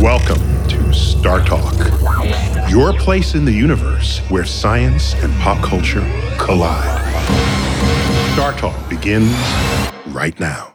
Welcome to Star Talk, your place in the universe where science and pop culture collide. Star Talk begins right now.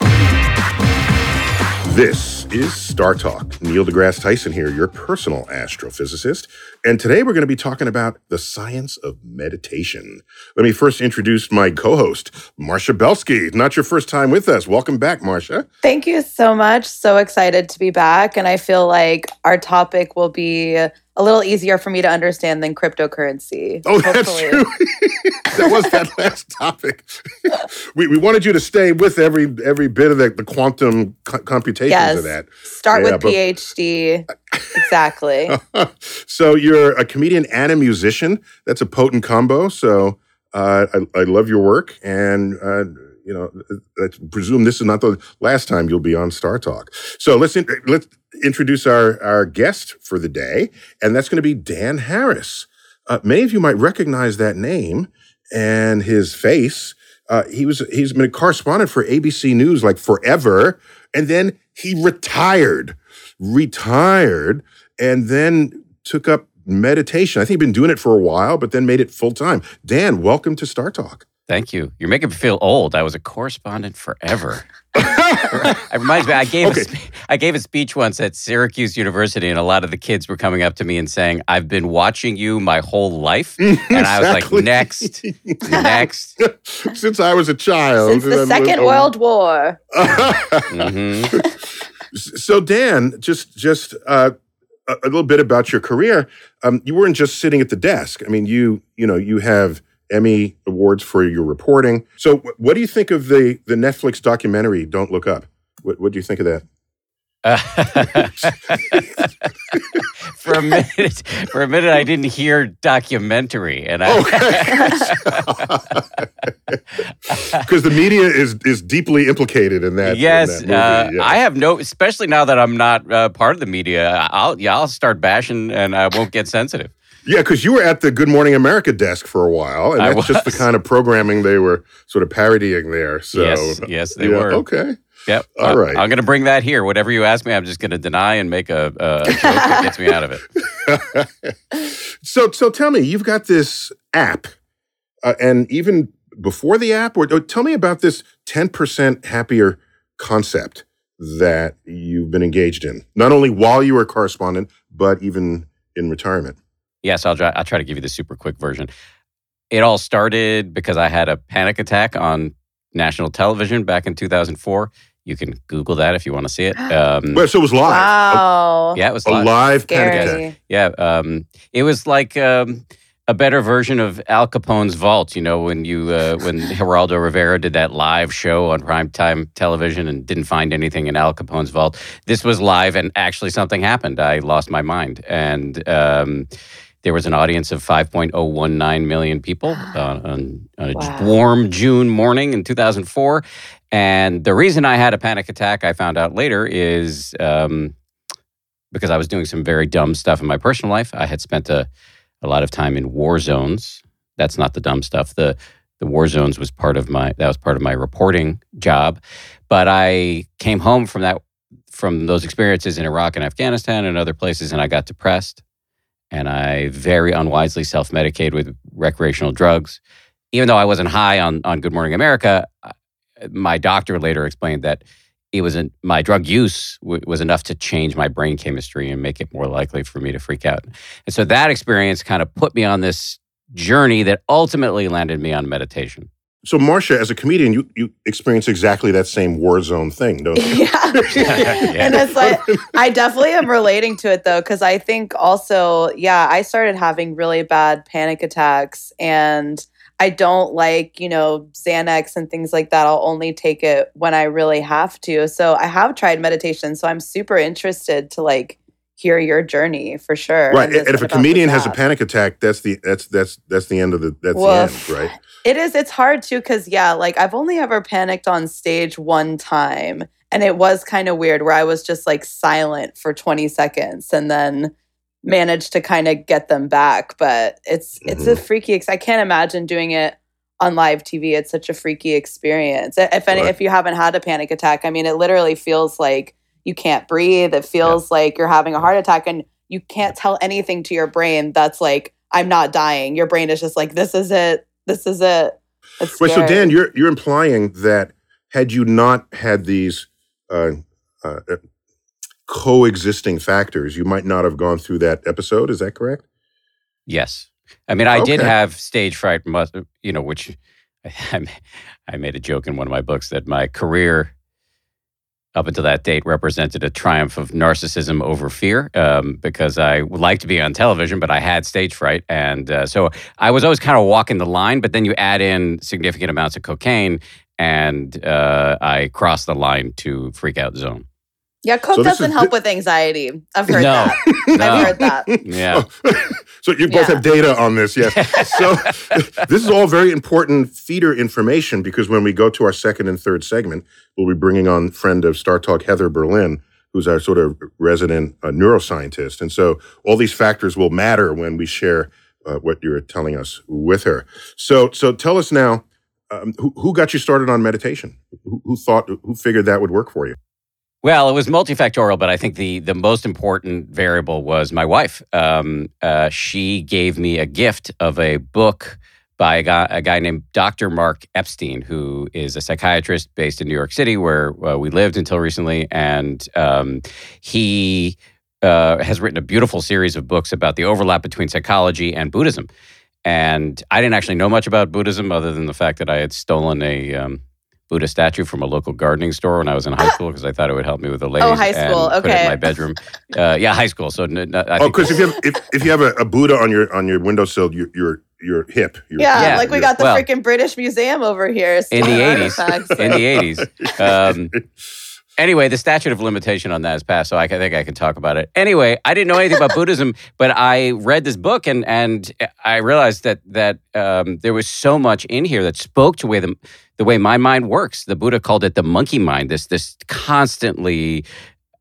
This is Star Talk. Neil deGrasse Tyson here, your personal astrophysicist. And today we're going to be talking about the science of meditation. Let me first introduce my co host, Marcia Belsky. Not your first time with us. Welcome back, Marcia. Thank you so much. So excited to be back. And I feel like our topic will be a little easier for me to understand than cryptocurrency. Oh, that's hopefully. true. that was that last topic. we, we wanted you to stay with every every bit of the, the quantum co- computations Yes. of that. Start Yeah, with PhD. Exactly. so you're a comedian and a musician. That's a potent combo. So uh, I, I love your work, and uh, you know, I presume this is not the last time you'll be on Star Talk. So let's in, let's introduce our our guest for the day, and that's going to be Dan Harris. Uh, many of you might recognize that name and his face. Uh, he was he's been a correspondent for ABC News like forever, and then he retired, retired, and then took up meditation. I think he'd been doing it for a while, but then made it full time. Dan, welcome to Star Talk. Thank you. You're making me feel old. I was a correspondent forever. it reminds me. I gave Okay. a spe- I gave a speech once at Syracuse University, and a lot of the kids were coming up to me and saying, "I've been watching you my whole life," and I was like, "Next, next." Since I was a child. Since the Second um, World War. hmm so Dan, just just uh, a little bit about your career. Um, you weren't just sitting at the desk. I mean, you you know you have Emmy awards for your reporting. So, what do you think of the the Netflix documentary "Don't Look Up"? What, what do you think of that? For a minute, for a minute, I didn't hear documentary, and I. Because the media is is deeply implicated in that. in yes, that uh, yeah. I have no. Especially now that I'm not uh, part of the media, I'll yeah, I'll start bashing, and I won't get sensitive. Yeah, because you were at the Good Morning America desk for a while, and that's just the kind of programming they were sort of parodying there. So, yes, yes, they yeah, were. Okay. Yep. All Uh, right. I'm going to bring that here. Whatever you ask me, I'm just going to deny and make a, a joke that gets me out of it. so, so tell me, you've got this app, uh, and even before the app, or, or tell me about this 10% happier concept that you've been engaged in, not only while you were a correspondent, but even in retirement. Yes, I'll try. I'll try to give you the super quick version. It all started because I had a panic attack on national television back in 2004. You can Google that if you want to see it. Um, Well, so it was live. Wow. yeah, it was A, a live. live panic attack. Yeah, um, it was like um, a better version of Al Capone's Vault. You know, when you uh, when Geraldo Rivera did that live show on primetime television and didn't find anything in Al Capone's vault. This was live, and actually something happened. I lost my mind, and um, there was an audience of 5.019 million people uh, on, on a Wow. warm June morning in 2004. And the reason I had a panic attack, I found out later, is um, because I was doing some very dumb stuff in my personal life. I had spent a, a lot of time in war zones. That's not the dumb stuff. The the war zones was part of my that was part of my reporting job. But I came home from that from those experiences in Iraq and Afghanistan and other places, and I got depressed. And I very unwisely self medicated with recreational drugs. Even though I wasn't high on, on Good Morning America, my doctor later explained that it was an, my drug use w- was enough to change my brain chemistry and make it more likely for me to freak out. And so that experience kind of put me on this journey that ultimately landed me on meditation. So, Marcia, as a comedian, you, you experience exactly that same war zone thing, don't you? yeah. Yeah. And it's like, I definitely am relating to it though, because I think also, yeah, I started having really bad panic attacks and I don't like, you know, Xanax and things like that. I'll only take it when I really have to. So I have tried meditation. So I'm super interested to like hear your journey for sure. Right. this- And if a comedian has a panic attack, that's the that's that's that's the end of the that's Woof. the end, right? It is. It's hard too because yeah, like I've only ever panicked on stage one time, and it was kind of weird where I was just like silent for twenty seconds and then managed to kind of get them back. But it's it's a freaky. Ex- I can't imagine doing it on live TV. It's such a freaky experience. If any, Right. if you haven't had a panic attack, I mean, it literally feels like you can't breathe. It feels like you're having a heart attack, and you can't tell anything to your brain that's like, "I'm not dying." Your brain is just like, "This is it. This is it." It's Right. So. Dan, you're you're implying that had you not had these uh, uh, coexisting factors, you might not have gone through that episode. Is that correct? Yes. I mean, I did have stage fright, you know, which I, I made a joke in one of my books that my career up until that date represented a triumph of narcissism over fear um, because I would like to be on television, but I had stage fright. And uh, so I was always kind of walking the line, but then you add in significant amounts of cocaine and uh, I crossed the line to freak out zone. Yeah, Coke So doesn't is- help with anxiety. I've heard No. that. No. I've heard that. Yeah. so you both Yeah. have data on this, yes. so this is all very important feeder information because when we go to our second and third segment, we'll be bringing on friend of Star Talk Heather Berlin, who's our sort of resident uh, neuroscientist, and so all these factors will matter when we share uh, what you're telling us with her. So, so tell us now, um, who, who got you started on meditation? Who, who thought, who figured that would work for you? Well, it was multifactorial, but I think the the most important variable was my wife. Um, uh, she gave me a gift of a book by a guy, a guy named Dr. Mark Epstein, who is a psychiatrist based in New York City, where uh, we lived until recently, and um, he uh, has written a beautiful series of books about the overlap between psychology and Buddhism. And I didn't actually know much about Buddhism other than the fact that I had stolen a um, Buddha statue from a local gardening store when I was in high school because I thought it would help me with the ladies. Oh, high school, and Put it in okay. my bedroom. Uh, yeah, high school. So n- n- I Oh, because if you have if, if you have a, a Buddha on your on your windowsill, you're you're, you're hip. You're, Yeah, Yeah. like we got the Well- freaking British Museum over here. in the stealing eighties, in the eighties. Um, anyway, the statute of limitation on that has passed, so I can- think I can talk about it. Anyway, I didn't know anything about Buddhism, but I read this book and and I realized that that um, there was so much in here that spoke to way the the way my mind works. The Buddha called it the monkey mind. This this constantly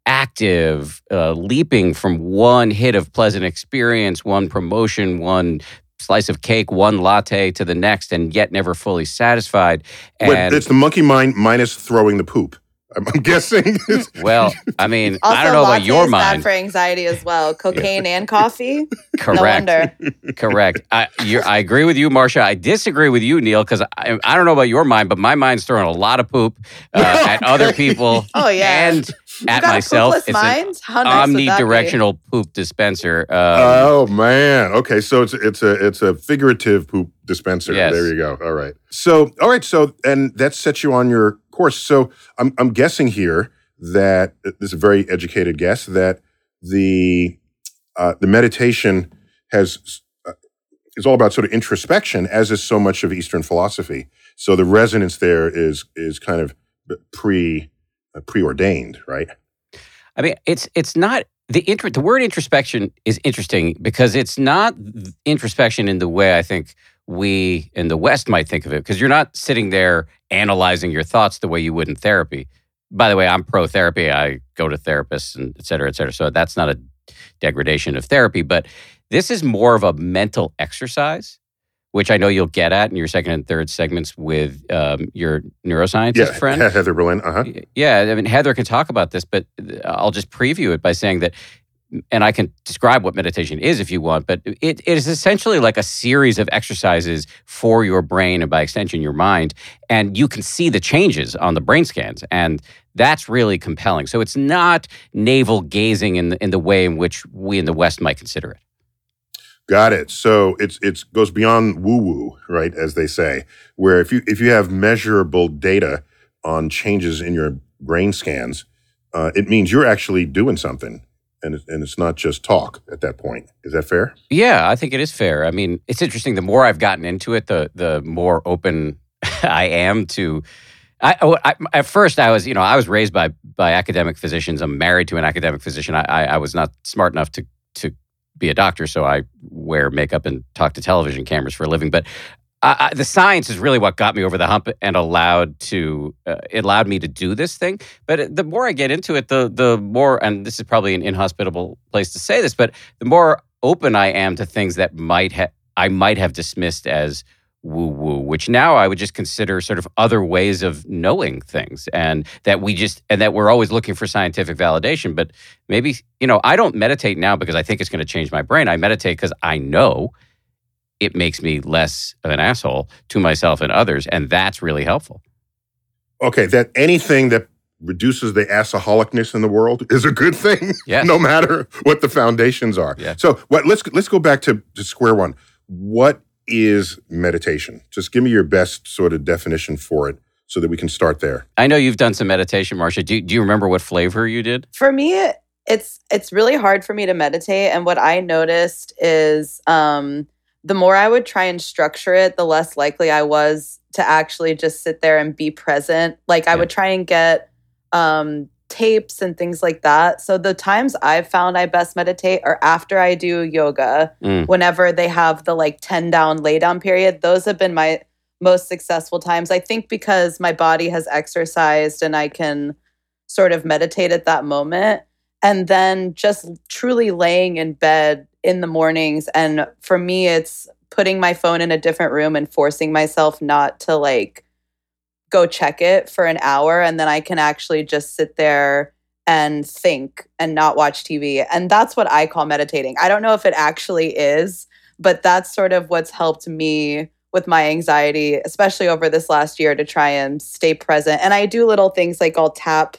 active, uh, leaping from one hit of pleasant experience, one promotion, one slice of cake, one latte to the next, and yet never fully satisfied. Wait, it's the monkey mind minus throwing the poop. I'm, I'm guessing. well, I mean, Also, I don't know about latte your is bad mind. for anxiety as well. Cocaine and coffee. Correct. No wonder. Correct. I, you're, I agree with you, Marcia. I disagree with you, Neil, because I, I don't know about your mind, but my mind's throwing a lot of poop uh, at other people Oh yeah. and You at got myself. A It's poopless an? How nice would that be? omnidirectional poop dispenser. Um, oh man. Okay, so it's it's a it's a figurative poop dispenser. Yes. There you go. All right. So all right. So and that sets you on your course. So I'm I'm guessing here that this is a very educated guess that the uh, the meditation has uh, is all about sort of introspection, as is so much of Eastern philosophy. So the resonance there is is kind of pre uh, preordained, right? I mean, it's it's not the intro, the word introspection is interesting because it's not introspection in the way I think we in the West might think of it. Because you're not sitting there analyzing your thoughts the way you would in therapy. By the way, I'm pro therapy. I go to therapists and et cetera, et cetera. So that's not a degradation of therapy, but this is more of a mental exercise, which I know you'll get at in your second and third segments with um, your neuroscientist Yeah, friend. Heather Berlin. Uh huh. Yeah, I mean Heather can talk about this, but I'll just preview it by saying that, and I can describe what meditation is if you want. But it, it is essentially like a series of exercises for your brain and by extension your mind, and you can see the changes on the brain scans. And That's really compelling. So it's not navel gazing in the, in the way in which we in the West might consider it. Got it. So it's it's goes beyond woo woo, right? As they say, where if you if you have measurable data on changes in your brain scans, uh, it means you're actually doing something, and and it's not just talk at that point. Is that fair? Yeah, I think it is fair. I mean, it's interesting. The more I've gotten into it, the the more open I am to. I, I, at first, I was, you know, I was raised by by academic physicians. I'm married to an academic physician. I, I, I was not smart enough to to be a doctor, so I wear makeup and talk to television cameras for a living. But I, the science is really what got me over the hump and allowed to uh, allowed me to do this thing. But the more I get into it, the the more and this is probably an inhospitable place to say this, but the more open I am to things that might ha- I might have dismissed as woo woo, which now I would just consider sort of other ways of knowing things and that we just, and that we're always looking for scientific validation. But maybe, you know, I don't meditate now because I think it's going to change my brain. I meditate because I know it makes me less of an asshole to myself and others. And that's really helpful. Okay. That anything that reduces the assaholicness in the world is a good thing, yes. no matter what the foundations are. Yes. So what, let's, let's go back to, to square one. What is meditation? Just give me your best sort of definition for it so that we can start there. I know you've done some meditation, Marcia. Do, do you remember what flavor you did? For me, it's it's really hard for me to meditate and what I noticed is um the more I would try and structure it, the less likely I was to actually just sit there and be present. Like I would try and get um tapes and things like that. So the times I've found I best meditate are after I do yoga, mm. whenever they have the like 10 down lay down period. Those have been my most successful times. I think because my body has exercised and I can sort of meditate at that moment. And then just truly laying in bed in the mornings. And for me, it's putting my phone in a different room and forcing myself not to like go check it for an hour and then I can actually just sit there and think and not watch TV. And that's what I call meditating. I don't know if it actually is, but that's sort of what's helped me with my anxiety, especially over this last year to try and stay present. And I do little things like I'll tap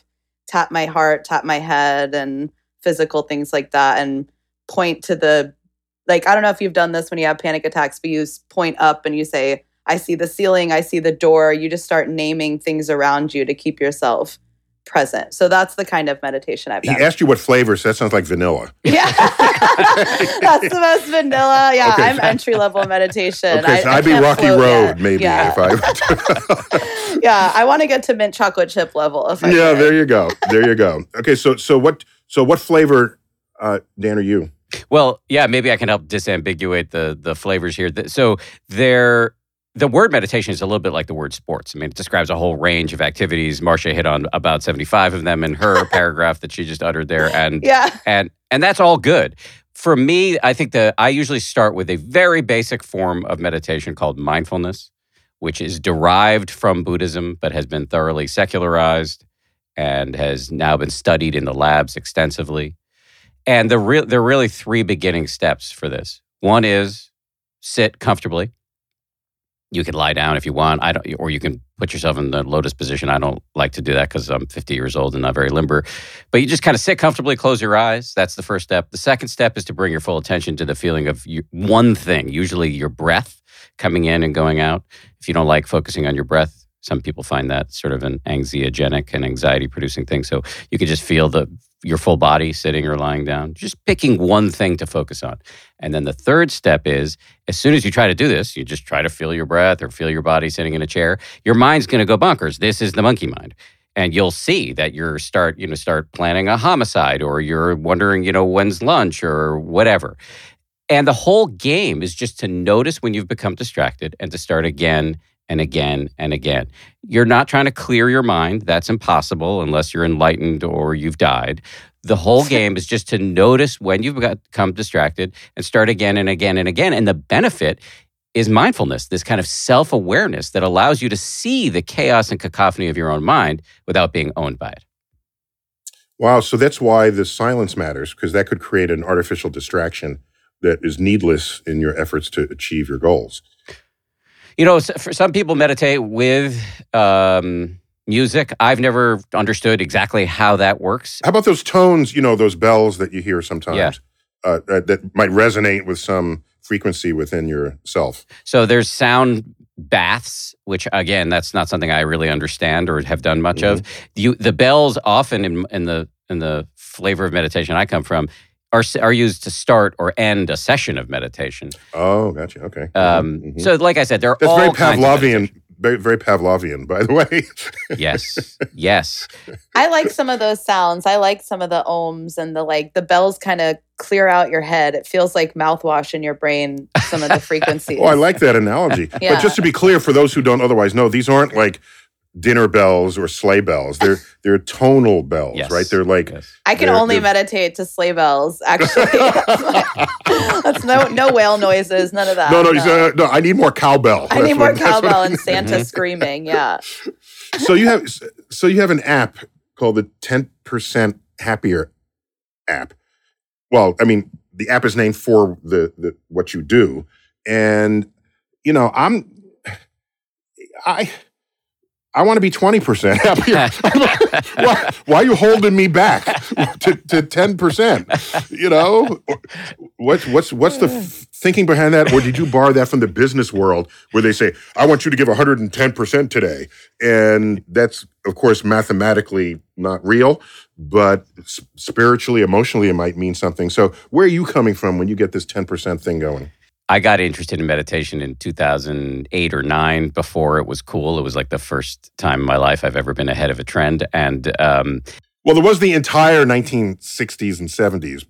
tap my heart, tap my head and physical things like that and point to the like I don't know if you've done this when you have panic attacks, but you point up and you say I see the ceiling, I see the door. You just start naming things around you to keep yourself present. So that's the kind of meditation I've done. He asked you what flavor, so that sounds like vanilla. Yeah. that's the most vanilla. Yeah, okay. I'm entry level meditation. Okay, so I, would be Rocky Road, yet. maybe, yeah. if I Yeah, I want to get to mint chocolate chip level if I Yeah, can. there you go. There you go. Okay, so so what so what flavor uh, Dan are you? Well, yeah, maybe I can help disambiguate the the flavors here. So there the word meditation is a little bit like the word sports. I mean, it describes a whole range of activities. Marcia hit on about 75 of them in her paragraph that she just uttered there. And yeah. and and that's all good. For me, I think that I usually start with a very basic form of meditation called mindfulness, which is derived from Buddhism, but has been thoroughly secularized and has now been studied in the labs extensively. And the re- there are really three beginning steps for this. One is sit comfortably you can lie down if you want. I don't, or you can put yourself in the lotus position. I don't like to do that because I'm 50 years old and not very limber. But you just kind of sit comfortably, close your eyes. That's the first step. The second step is to bring your full attention to the feeling of one thing, usually your breath coming in and going out. If you don't like focusing on your breath, some people find that sort of an anxiogenic and anxiety producing thing. So you can just feel the your full body sitting or lying down, just picking one thing to focus on. And then the third step is as soon as you try to do this, you just try to feel your breath or feel your body sitting in a chair, your mind's going to go bonkers. This is the monkey mind. And you'll see that you're start, you know, start planning a homicide or you're wondering, you know, when's lunch or whatever. And the whole game is just to notice when you've become distracted and to start again and again and again. You're not trying to clear your mind. That's impossible unless you're enlightened or you've died. The whole game is just to notice when you've become distracted and start again and again and again. And the benefit is mindfulness, this kind of self awareness that allows you to see the chaos and cacophony of your own mind without being owned by it. Wow. So that's why the silence matters, because that could create an artificial distraction that is needless in your efforts to achieve your goals. You know, for some people meditate with um, music. I've never understood exactly how that works. How about those tones? You know, those bells that you hear sometimes Yeah. uh, that might resonate with some frequency within yourself. So there's sound baths, which again, that's not something I really understand or have done much of. You, the bells often in, in the in the flavor of meditation I come from are are used to start or end a session of meditation. Oh, gotcha. Okay. Um, Mhm. So, like I said, there are that's all very kinds of Pavlovian. Very, very Pavlovian, by the way. Yes, yes. I like some of those sounds. I like some of the ohms and the like. The bells kind of clear out your head. It feels like mouthwash in your brain. Some of the frequencies. Oh, I like that analogy. Yeah. But just to be clear, for those who don't otherwise know, these aren't like dinner bells or sleigh bells. They're they're tonal bells, Yes. right? They're like yes. I can They're- only they're- meditate to sleigh bells. Actually, that's, my- that's no no whale noises. None of that. no, no, you uh, said, no. I need more cowbell. I need more what- cowbell and Santa mm-hmm. screaming. Yeah. so you have so you have an app called the 10% happier app well i mean the app is named for the, the what you do and you know i'm i i want to be 20% happier why, why are you holding me back to, to 10% you know? What's what's what's the f- thinking behind that? Or did you borrow that from the business world where they say i want you to give 110% today and that's of course mathematically not real but spiritually emotionally it might mean something. So where are you coming from when you get this 10% thing going I got interested in meditation in 2008 or 9 before it was cool. It was like the first time in my life I've ever been ahead of a trend. And um, well there was the entire 1960s and 70s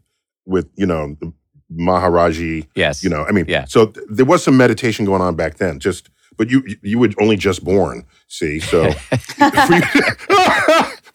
with you know the maharaji yes, you know i mean Yeah. so th- there was some meditation going on back then just but you you- you were only just born see so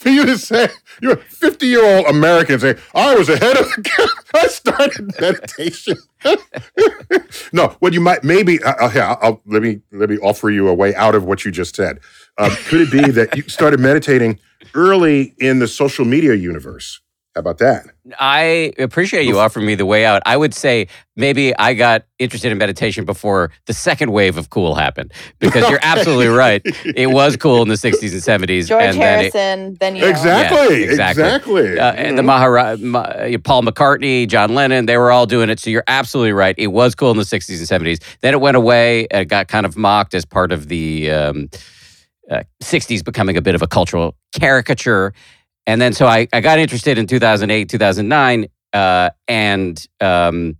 for, you, to say you're a 50 year old american say i was ahead of the game. i started meditation. No what you might maybe uh, uh, I'll, I'll- let me let me offer you a way out of what you just said. Um, could it be that you started meditating early in the social media universe how about that I appreciate you offering me the way out. I would say maybe I got interested in meditation before the second wave of cool happened because you're absolutely right. It was cool in the 60s and 70s. George and then it- Harrison. Then you. exactly Yeah, exactly. exactly uh, and the Mhm. Mahara, Ma, uh, Paul McCartney, John Lennon, they were all doing it. So you're absolutely right. It was cool in the 60s and 70s. Then it went away. It got kind of mocked as part of the um, uh, 60s becoming a bit of a cultural caricature. And then so I, I got interested in 2008, 2009. Uh, and um,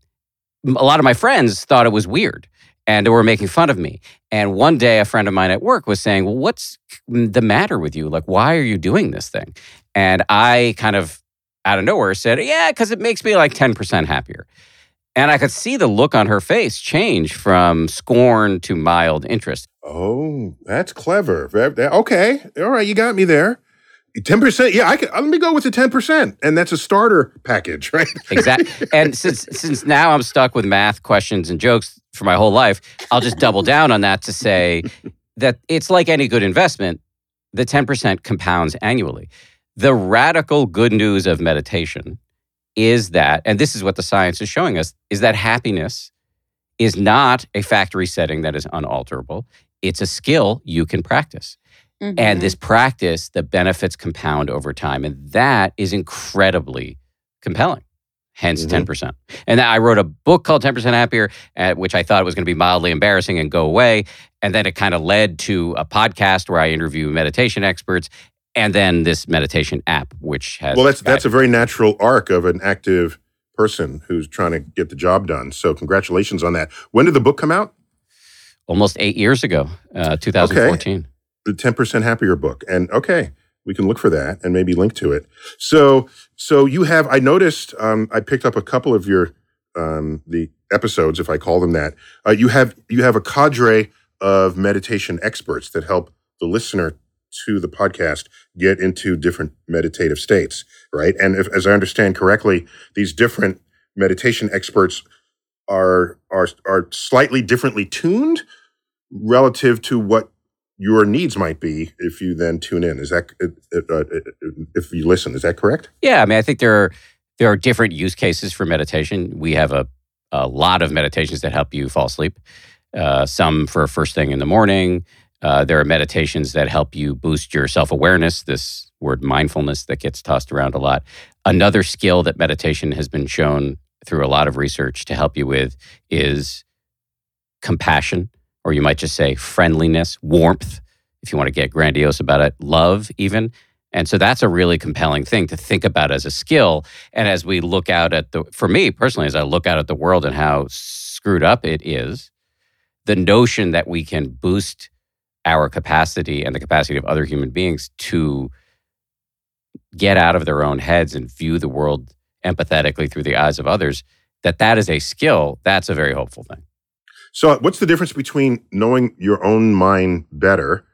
a lot of my friends thought it was weird and they were making fun of me. And one day, a friend of mine at work was saying, Well, what's the matter with you? Like, why are you doing this thing? And I kind of out of nowhere said, Yeah, because it makes me like 10% happier. And I could see the look on her face change from scorn to mild interest. Oh, that's clever. Okay, all right, you got me there. Ten percent. Yeah, I can. Let me go with the ten percent, and that's a starter package, right? Exactly. and since since now I'm stuck with math questions and jokes for my whole life, I'll just double down on that to say that it's like any good investment, the 10% compounds annually. The radical good news of meditation is that, and this is what the science is showing us, is that happiness is not a factory setting that is unalterable. It's a skill you can practice. Mhm. And this practice, the benefits compound over time. And that is incredibly compelling. Hence Mhm. 10%. And I wrote a book called 10% Happier, uh, which I thought was going to be mildly embarrassing and go away. And then it kind of led to a podcast where I interview meditation experts. And then this meditation app, which has. Well, that's that's a very natural arc of an active person who's trying to get the job done. So, congratulations on that. When did the book come out? almost eight years ago, uh, 2014. The ten percent happier book. And okay, we can look for that and maybe link to it. So, so you have. I noticed. Um, I picked up a couple of your um, the episodes, if I call them that. Uh, you have you have a cadre of meditation experts that help the listener to the podcast get into different meditative states, right? And if, as I understand correctly, these different meditation experts are are are slightly differently tuned relative to what your needs might be if you then tune in. Is that uh, uh, if you listen? Is that correct? Yeah, I mean, I think there are there are different use cases for meditation. We have a a lot of meditations that help you fall asleep. Uh, some for first thing in the morning, Uh, there are meditations that help you boost your self awareness, this word mindfulness that gets tossed around a lot. Another skill that meditation has been shown through a lot of research to help you with is compassion, or you might just say friendliness, warmth, if you want to get grandiose about it, love, even. And so that's a really compelling thing to think about as a skill. And as we look out at the, for me personally, as I look out at the world and how screwed up it is, the notion that we can boost our capacity and the capacity of other human beings to get out of their own heads and view the world empathetically through the eyes of others, that that is a skill, that's a very hopeful thing. So, what's the difference between knowing your own mind better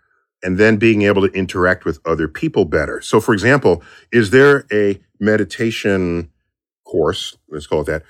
and then being able to interact with other people better? So, for example, is there a meditation course, let's call it that,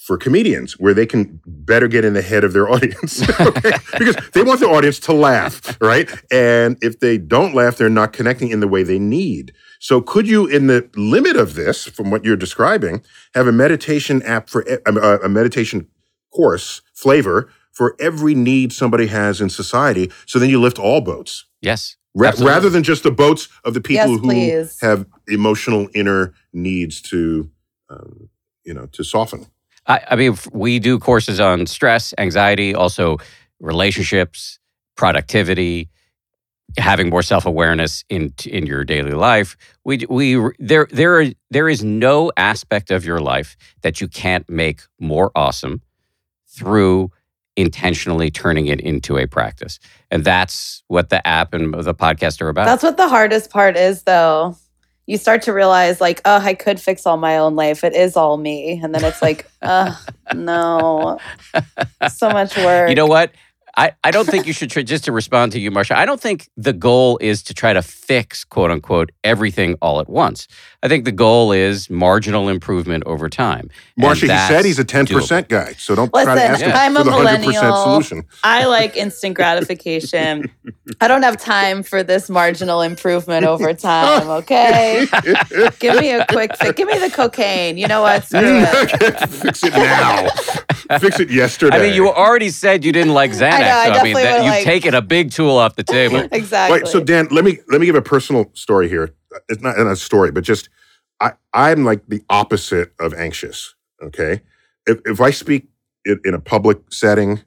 for comedians where they can better get in the head of their audience okay? because they want their audience to laugh right and if they don't laugh they're not connecting in the way they need so could you in the limit of this from what you're describing have a meditation app for eh, a, a meditation course flavor for every need somebody has in society. So then you lift all boats. Yes Ra- rather than just the boats of the people Yes, who please. have emotional inner needs to um, you know to soften. I, I mean, we do courses on stress, anxiety, also relationships, productivity, having more self awareness in in your daily life. We we there there are, there is no aspect of your life that you can't make more awesome through intentionally turning it into a practice, and that's what the app and the podcast are about. That's what the hardest part is, though. You start to realize, like, oh, I could fix all my own life. It is all me. And then it's like, uh, no, so much work. You know what? I, I don't think you should try, just to respond to you, Marcia. I don't think the goal is to try to fix quote unquote everything all at once. I think the goal is marginal improvement over time. And Marcia, he said he's a 10% doable. guy, so don't try to Listen, ask him I'm for a the 100% millennial. solution. I like instant gratification. I don't have time for this marginal improvement over time, okay? Give me a quick fix. Give me the cocaine. You know what? Screw it. Fix it now. Fix it yesterday. I mean, you already said you didn't like Xanax. I know, I so I mean, that, would you've like- taken a big tool off the table. Exactly. Wait, so Dan, let me let me give a personal story here. It's not, not a story, but just I I'm like the opposite of anxious. Okay, if if I speak in, in a public setting,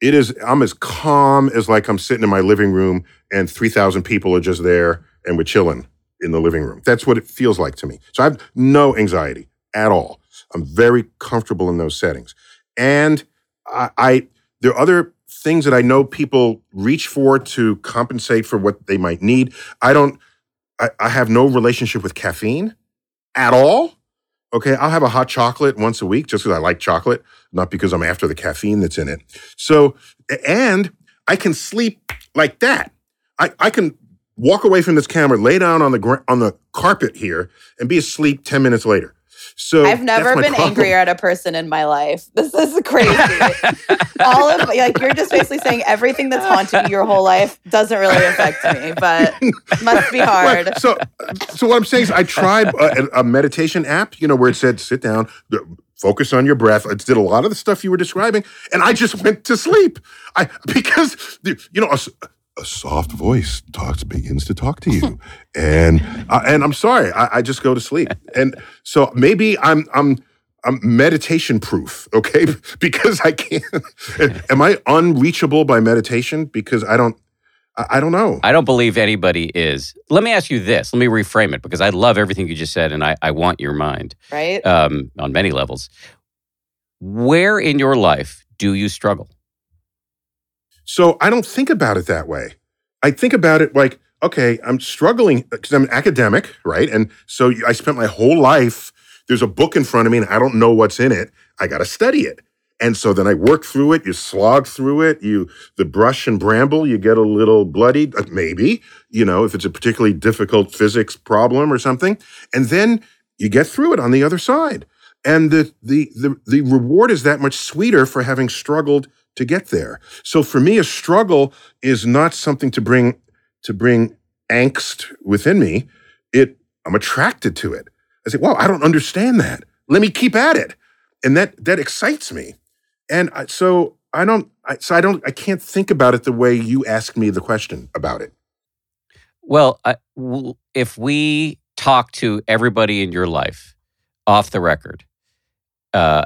it is I'm as calm as like I'm sitting in my living room and three thousand people are just there and we're chilling in the living room. That's what it feels like to me. So I have no anxiety at all. I'm very comfortable in those settings, and I, I there are other things that I know people reach for to compensate for what they might need. I don't, I, I have no relationship with caffeine at all. Okay. I'll have a hot chocolate once a week just because I like chocolate, not because I'm after the caffeine that's in it. So, and I can sleep like that. I, I can walk away from this camera, lay down on the on the carpet here, and be asleep 10 minutes later. So I've never been problem. angrier at a person in my life. This is crazy. All of like you're just basically saying everything that's haunted you your whole life doesn't really affect me, but must be hard. Right. So, so what I'm saying is, I tried a, a meditation app, you know, where it said sit down, th- focus on your breath. It did a lot of the stuff you were describing, and I just went to sleep. I because you know. A, s- a soft voice talks begins to talk to you, and uh, and I'm sorry, I, I just go to sleep, and so maybe I'm I'm I'm meditation proof, okay? Because I can't. Am I unreachable by meditation? Because I don't. I, I don't know. I don't believe anybody is. Let me ask you this. Let me reframe it because I love everything you just said and I, I want your mind Right? um, on many levels. Where in your life do you struggle? So I don't think about it that way. I think about it like, okay, I'm struggling because I'm an academic, right? And so I spent my whole life, there's a book in front of me and I don't know what's in it. I got to study it. And so then I work through it, you slog through it, you, the brush and bramble, you get a little bloodied, uh, maybe, you know, if it's a particularly difficult physics problem or something. And then you get through it on the other side. And the, the, the, the reward is that much sweeter for having struggled to get there. So for me, a struggle is not something to bring to bring angst within me. It I'm attracted to it. I say, wow, I don't understand that. Let me keep at it, and that that excites me. And I, so I don't. I, so I don't. I can't think about it the way you asked me the question about it. Well, I, if we talk to everybody in your life off the record, uh,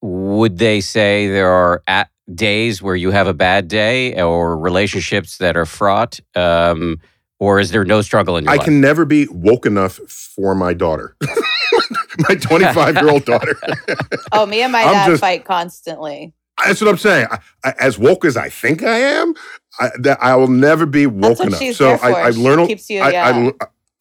would they say there are at days where you have a bad day or relationships that are fraught? Um, or is there no struggle in your I life? can never be woke enough for my daughter, my 25 year old daughter. Oh, me and my I'm dad just- fight constantly. That's what I'm saying. I, I, as woke as I think I am, I, that I will never be woke That's enough. so. I, I learn. a- keeps you- I.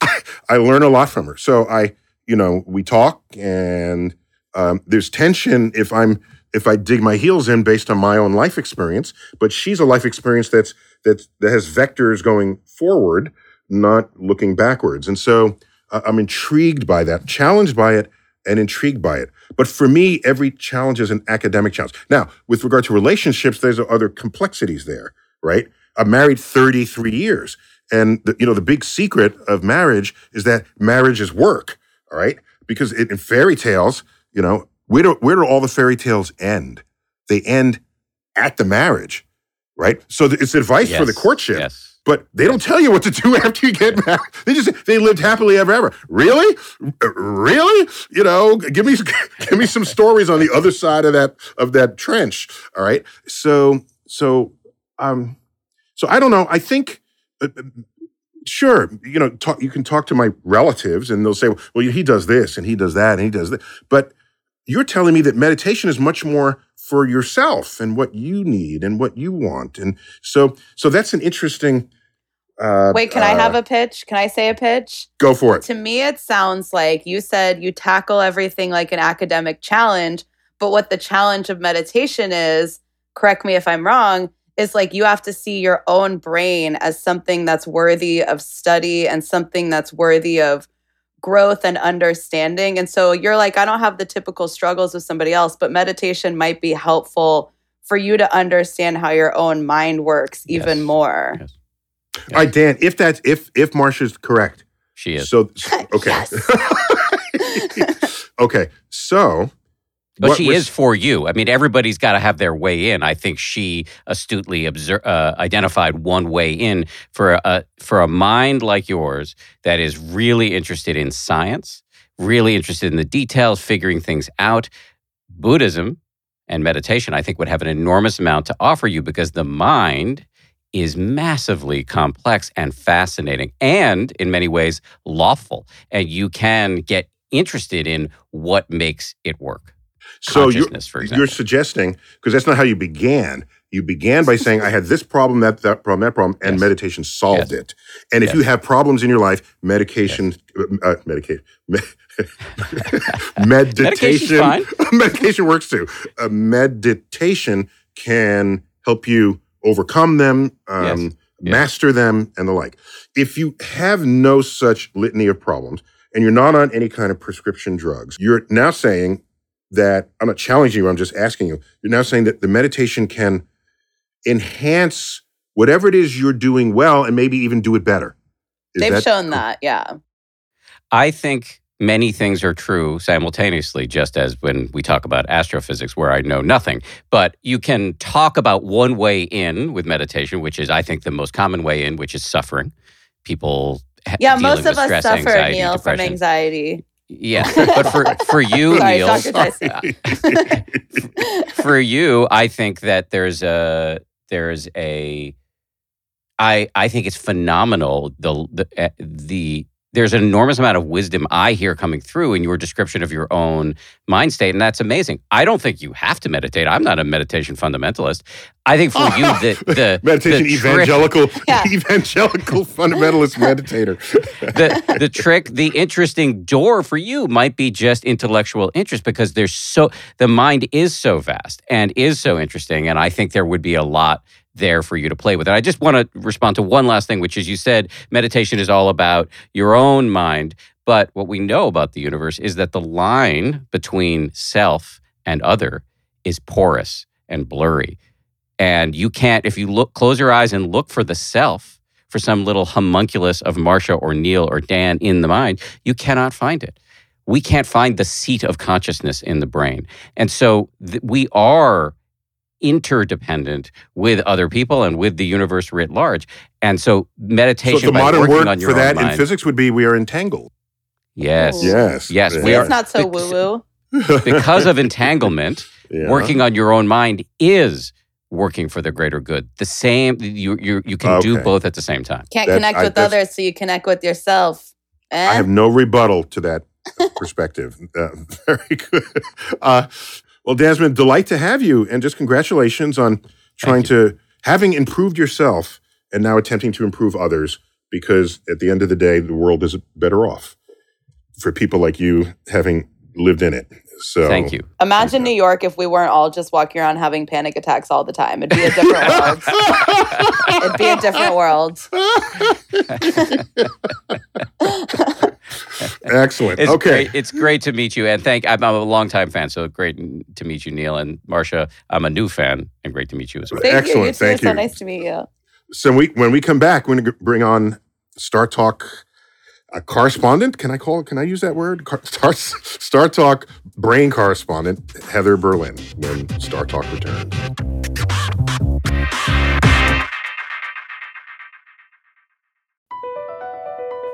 I, I learn a lot from her. So I, you know, we talk, and um, there's tension if I'm if I dig my heels in based on my own life experience. But she's a life experience that's that that has vectors going forward, not looking backwards. And so I'm intrigued by that, challenged by it, and intrigued by it. But for me, every challenge is an academic challenge. Now, with regard to relationships, there's other complexities there, right? I'm married 33 years. And the, you know, the big secret of marriage is that marriage is work, all right? Because it, in fairy tales, you know, where do, where do all the fairy tales end? They end at the marriage, right? So it's advice for the courtship, Yes. but they don't tell you what to do after you get married. They just they lived happily ever ever. Really, really? You know, give me give me some stories on the other side of that of that trench. All right. So so um so I don't know. I think. Uh, Sure, you know, talk, you can talk to my relatives, and they'll say, "Well, he does this, and he does that, and he does that." But you're telling me that meditation is much more for yourself and what you need and what you want, and so so that's an interesting. Uh, Wait, can I uh, have a pitch? Can I say a pitch? go for it? To me, it sounds like you said you tackle everything like an academic challenge, but what the challenge of meditation is, correct me if I'm wrong, is like you have to see your own brain as something that's worthy of study and something that's worthy of growth and understanding. And so you're like, I don't have the typical struggles of somebody else, but meditation might be helpful for you to understand how your own mind works even Yes. more. Yes. All right, Dan. If that's if if Marcia's correct, She is. so so- okay, okay. So, But what she is for you. I mean, everybody's got to have their way in. I think she astutely obser- uh, identified one way in for a for a mind like yours that is really interested in science, really interested in the details, figuring things out. Buddhism and meditation, I think, would have an enormous amount to offer you because the mind is massively complex and fascinating, and in many ways lawful, and you can get interested in what makes it work so you're you're suggesting because that's not how you began. You began by saying, "I had this problem, that that problem, that problem," and Yes. meditation solved Yes. it. And if Yes. you have problems in your life, medication, uh, medication, me- meditation, medication works too. Uh, meditation can help you overcome them, um, master them, and the like. If you have no such litany of problems and you're not on any kind of prescription drugs, you're now saying that I'm not challenging you, I'm just asking you. You're now saying that the meditation can enhance whatever it is you're doing well and maybe even do it better. Is They've that- shown that, yeah. I think many things are true simultaneously, just as when we talk about astrophysics, where I know nothing. But you can talk about one way in with meditation, which is, I think, the most common way in, which is suffering. People, Yeah, most of us stress, suffer, anxiety, Neil, from anxiety. Yes, but for for you, Sorry, Neil, Dr. Tyson. for you, I think that there's a there's a I I think it's phenomenal the the eh, the there's an enormous amount of wisdom I hear coming through in your description of your own mind state, and that's amazing. I don't think you have to meditate. I'm not a meditation fundamentalist. I think for you, the the meditation the trick- evangelical Yeah. evangelical fundamentalist meditator. the the trick, the interesting door for you might be just intellectual interest because there's so the mind is so vast and is so interesting, and I think there would be a lot there for you to play with. And I just want to respond to one last thing, which is you said meditation is all about your own mind, but what we know about the universe is that the line between self and other is porous and blurry. And you can't, if you look, close your eyes and look for the self, for some little homunculus of Marcia or Neil or Dan in the mind, you cannot find it. We can't find the seat of consciousness in the brain. And so th- we are interdependent with other people and with the universe writ large. And so meditation So the by modern word on your for that mind, in physics would be we are entangled. Yes. Ooh. Yes. Yes, Yeah. we are- It's not so woo woo. because of entanglement, Yeah. working on your own mind is working for the greater good. The same you you you can do both at the same time. Can't That- connect with that's- others, so you connect with yourself. Eh? I have no rebuttal to that perspective. Uh, very good. Uh, well, Desmond, delight to have you, and just congratulations on trying to having improved yourself and now attempting to improve others. Because at the end of the day, the world is better off for people like you having lived in it. So Thank you. Imagine New York if we weren't all just walking around having panic attacks all the time. It'd be a different world. It'd be a different world. Excellent. It's okay. great. It's great to meet you, and thank. I'm, I'm a longtime fan, so great to meet you, Neil and Marcia. I'm a new fan, and great to meet you as well. Thank you. Excellent. You too. Thank It's so you. nice to meet you. So we, when we come back, we're going to bring on Star Talk a correspondent. Can I call? Can I use that word? Car- Star, Star Talk brain correspondent Heather Berlin when Star Talk returns.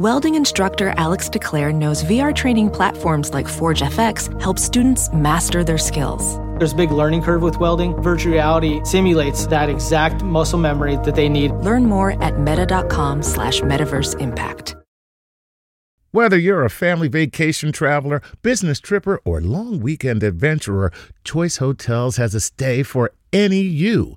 Welding instructor Alex DeClaire knows VR training platforms like Forge FX help students master their skills. There's a big learning curve with welding. Virtual reality simulates that exact muscle memory that they need. Learn more at meta.com slash metaverse impact. Whether you're a family vacation traveler, business tripper, or long weekend adventurer, Choice Hotels has a stay for any you.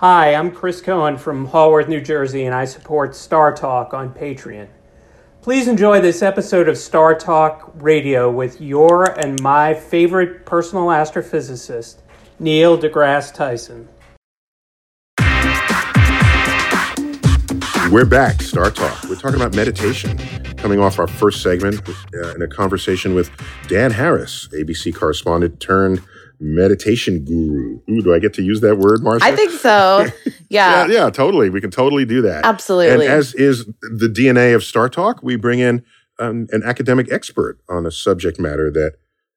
Hi, I'm Chris Cohen from Hallworth, New Jersey, and I support Star Talk on Patreon. Please enjoy this episode of Star Talk Radio with your and my favorite personal astrophysicist, Neil deGrasse Tyson. We're back, Star Talk. We're talking about meditation, coming off our first segment uh, in a conversation with Dan Harris, ABC correspondent turned meditation guru. Ooh, do I get to use that word, Marcia? I think so. yeah, Yeah, yeah, totally. We can totally do that. absolutely. And as is the DNA of Star Talk, we bring in um, an academic expert on a subject matter that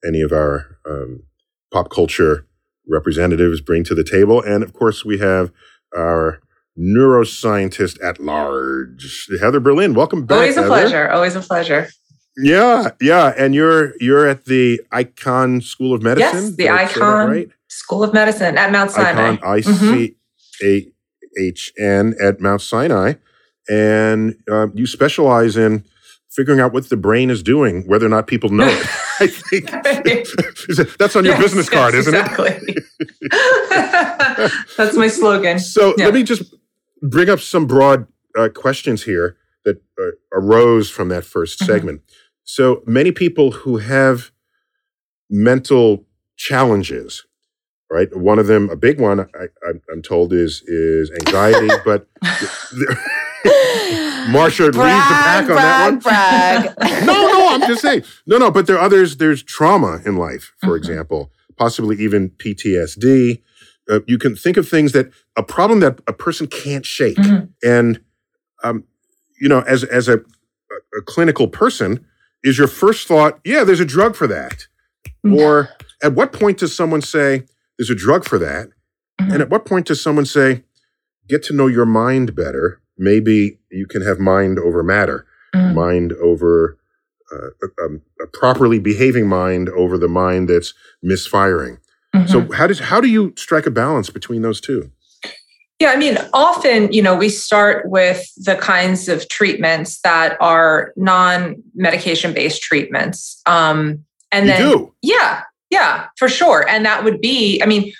any of our um, pop culture representatives bring to the table. And of course, we have our neuroscientist at large, Heather Berlin. Welcome back. Always a Heather. pleasure. Always a pleasure. Yeah, yeah. And you're you're at the Icahn School of Medicine. Yes, the Did I say that Icahn right? School of Medicine at Mount Sinai. Icahn, I Mhm. C A H N at Mount Sinai, and uh, you specialize in figuring out what the brain is doing, whether or not people know it. I think that's on your Yes, business yes, card, isn't it? exactly. That's my slogan. So Yeah. let me just bring up some broad uh, questions here that uh, arose from that 1st Mhm. segment. So many people who have mental challenges, right? One of them, a big one, I, I'm, I'm told, is is anxiety, but. Marcia leads the pack on that one. brag, brag. no, no, I'm just saying. No, no, but there are others. There's trauma in life, for Mhm. example, possibly even PTSD. Uh, you can think of things that a problem that a person can't shake, Mhm. and um, you know, as as a, a clinical person, is your first thought, yeah, there's a drug for that, mm-hmm. or at what point does someone say there's a drug for that, mm-hmm. and at what point does someone say, get to know your mind better? Maybe you can have mind over matter, mm-hmm. mind over uh, a, a, properly behaving mind over the mind that's misfiring. Mm-hmm. So how does how do you strike a balance between those two? Yeah, I mean, often, you know, we start with the kinds of treatments that are non-medication based treatments. Um, and you then, do. yeah, yeah, for sure. And that would be, I mean,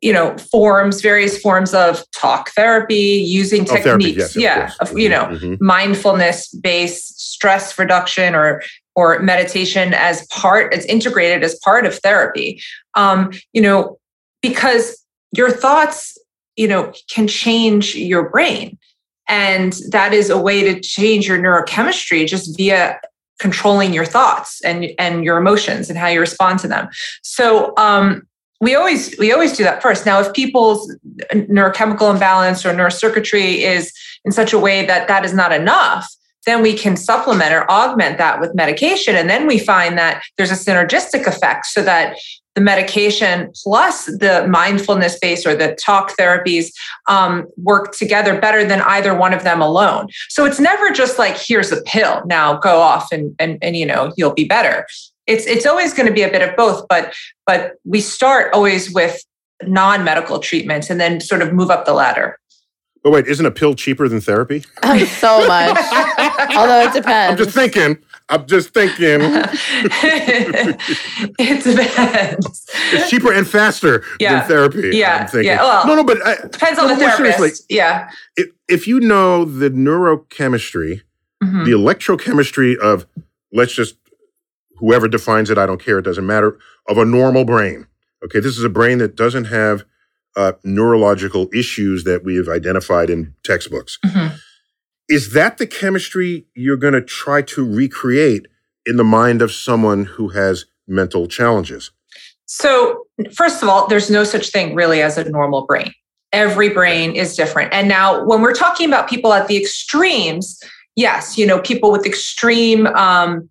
you know, forms, various forms of talk therapy, using oh, techniques, therapy, yes, yeah, of, you know, mm-hmm. mindfulness based stress reduction or or meditation as part, it's integrated as part of therapy. Um, you know, because your thoughts, you know, can change your brain. And that is a way to change your neurochemistry just via controlling your thoughts and and your emotions and how you respond to them. So um, we always we always do that first. Now, if people's neurochemical imbalance or neurocircuitry is in such a way that that is not enough, then we can supplement or augment that with medication, and then we find that there's a synergistic effect, so that the medication plus the mindfulness base or the talk therapies um, work together better than either one of them alone. So it's never just like here's a pill now go off and and and you know you'll be better. It's it's always going to be a bit of both but but we start always with non-medical treatments and then sort of move up the ladder. But wait isn't a pill cheaper than therapy? Oh, so much. Although it depends. I'm just thinking i'm just thinking it depends it's cheaper and faster yeah. than therapy yeah yeah well, no no but I, depends on the therapist yeah if, if you know the neurochemistry mm-hmm. the electrochemistry of let's just whoever defines it, I don't care, it doesn't matter, of a normal brain. Okay, this is a brain that doesn't have uh, neurological issues that we have identified in textbooks. Mm-hmm. Is that the chemistry you're going to try to recreate in the mind of someone who has mental challenges? So, first of all, there's no such thing really as a normal brain. Every brain is different. And now, when we're talking about people at the extremes, yes, you know, people with extreme um,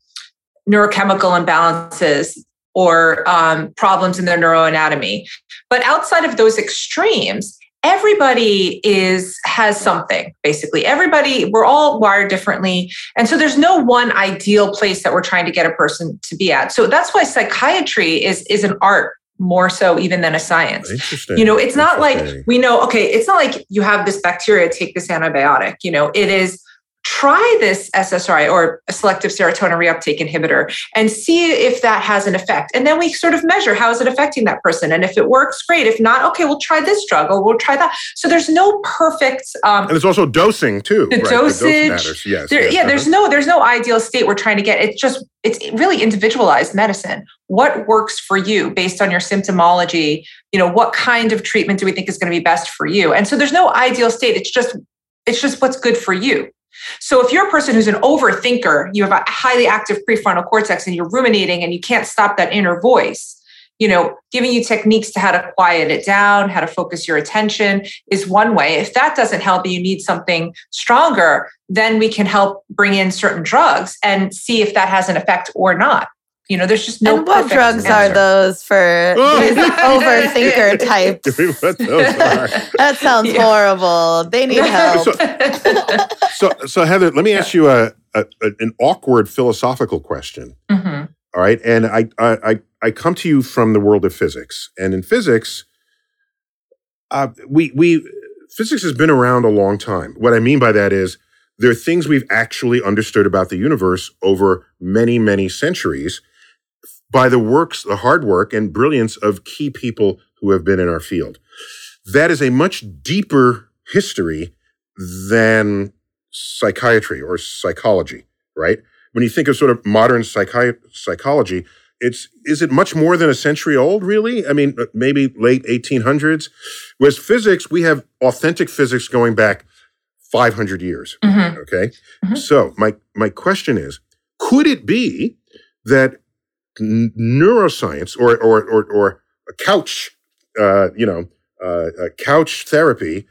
neurochemical imbalances or um, problems in their neuroanatomy. But outside of those extremes, everybody is has something basically. Everybody we're all wired differently. And so there's no one ideal place that we're trying to get a person to be at. So that's why psychiatry is is an art more so even than a science. You know it's not like we know okay it's not like you have this bacteria take this antibiotic. You know it is try this SSRI or a selective serotonin reuptake inhibitor and see if that has an effect. And then we sort of measure how is it affecting that person. And if it works, great. If not, okay, we'll try this drug or we'll try that. So there's no perfect. Um, and there's also dosing too. The right? dosage. The yes, there, yes, yeah. Uh-huh. There's no there's no ideal state we're trying to get. It's just it's really individualized medicine. What works for you based on your symptomology? You know, what kind of treatment do we think is going to be best for you? And so there's no ideal state. It's just it's just what's good for you. So if you're a person who's an overthinker, you have a highly active prefrontal cortex and you're ruminating and you can't stop that inner voice, you know, giving you techniques to how to quiet it down, how to focus your attention is one way. If that doesn't help you need something stronger, then we can help bring in certain drugs and see if that has an effect or not. You know, there's just no. And what drugs answer. are those for these overthinker types? that sounds yeah. horrible. They need help. So, so, so, Heather, let me ask you a, a an awkward philosophical question. Mm-hmm. All right, and I, I I come to you from the world of physics, and in physics, uh, we we physics has been around a long time. What I mean by that is there are things we've actually understood about the universe over many many centuries by the works, the hard work and brilliance of key people who have been in our field. That is a much deeper history than psychiatry or psychology, right? When you think of sort of modern psychi- psychology, it's is it much more than a century old really i mean uh, maybe late 1800s whereas physics we have authentic physics going back 500 years mm-hmm. okay mm-hmm. so my my question is could it be that neuroscience or or or, or couch, uh, you know, uh, couch therapy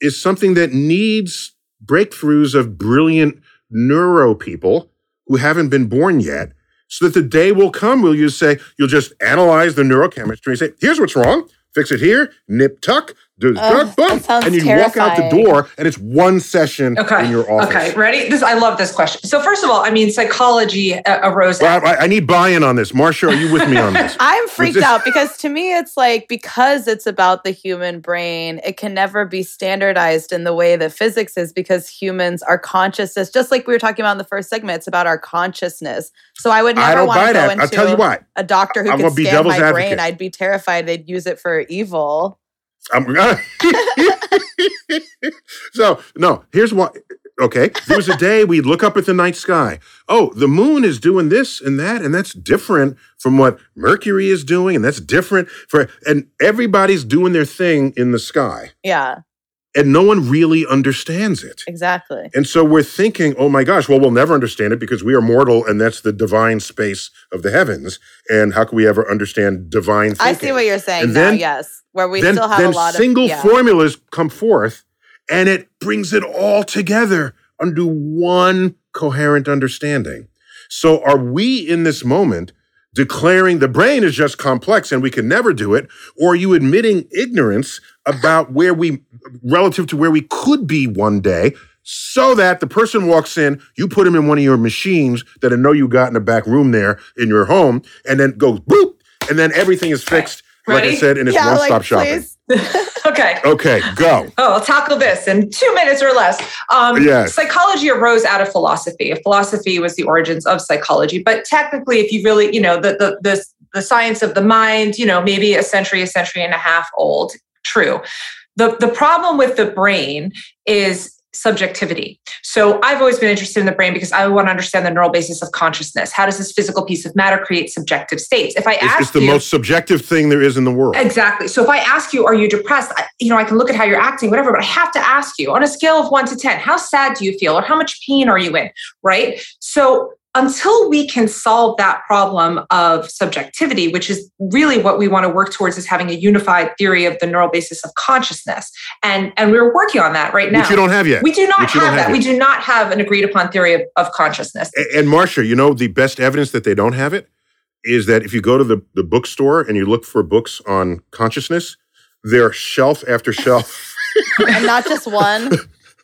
is something that needs breakthroughs of brilliant neuro people who haven't been born yet so that the day will come where you say, you'll just analyze the neurochemistry and say, here's what's wrong, fix it here, nip tuck, do Ugh, boom, that sounds and you walk out the door and it's one session Okay. in your office. Okay. Ready? This I love this question. So first of all, I mean, psychology uh, arose. Well, I, I need buy-in on this. Marcia, are you with me on this? I'm freaked this- out because to me it's like because it's about the human brain, it can never be standardized in the way that physics is because humans are consciousness, just like we were talking about in the first segment, it's about our consciousness. So I would never don't want to go that. into I'll tell you what. a doctor who I'm could gonna be scan devil's my brain. I'd be terrified they'd use it for evil. I'm, so no, here's what. Okay, there was a day we'd look up at the night sky. Oh, the moon is doing this and that, and that's different from what Mercury is doing, and that's different for. And everybody's doing their thing in the sky, Yeah, and no one really understands it. exactly. And so we're thinking, oh my gosh, well, we'll never understand it because we are mortal, and that's the divine space of the heavens. And how can we ever understand divine? Thinking? I see what you're saying And now, then- yes. Where we then, still have then a lot single of yeah. formulas come forth and it brings it all together under one coherent understanding. So are we in this moment declaring the brain is just complex and we can never do it? Or are you admitting ignorance about where we, relative to where we could be one day? So that the person walks in, you put him in one of your machines that I know you got in the back room there in your home, and then goes boop, and then everything is fixed, like I said, and it's yeah, one stop like, shopping. please. Okay. Okay, go. Oh, I'll tackle this in two minutes or less. Um, Yes. Psychology arose out of philosophy. Philosophy was the origins of psychology. But technically, if you really, you know, the, the, the, the science of the mind, you know, maybe a century, a century and a half old. True. The, the problem with the brain is subjectivity. So I've always been interested in the brain because I want to understand the neural basis of consciousness. How does this physical piece of matter create subjective states? If I It's, ask it's the you, most subjective thing there is in the world. Exactly. So if I ask you, are you depressed? I, you know, I can look at how you're acting, whatever, but I have to ask you on a scale of one to 10, how sad do you feel or how much pain are you in? Right. So until we can solve that problem of subjectivity, which is really what we want to work towards is having a unified theory of the neural basis of consciousness. And, and we're working on that right now. Which you don't have yet. we do not Which have that. have We do not have an agreed upon theory of, of consciousness. A- And Marcia, you know, the best evidence that they don't have it is that if you go to the, the bookstore and you look for books on consciousness, they're shelf after shelf. and not just one.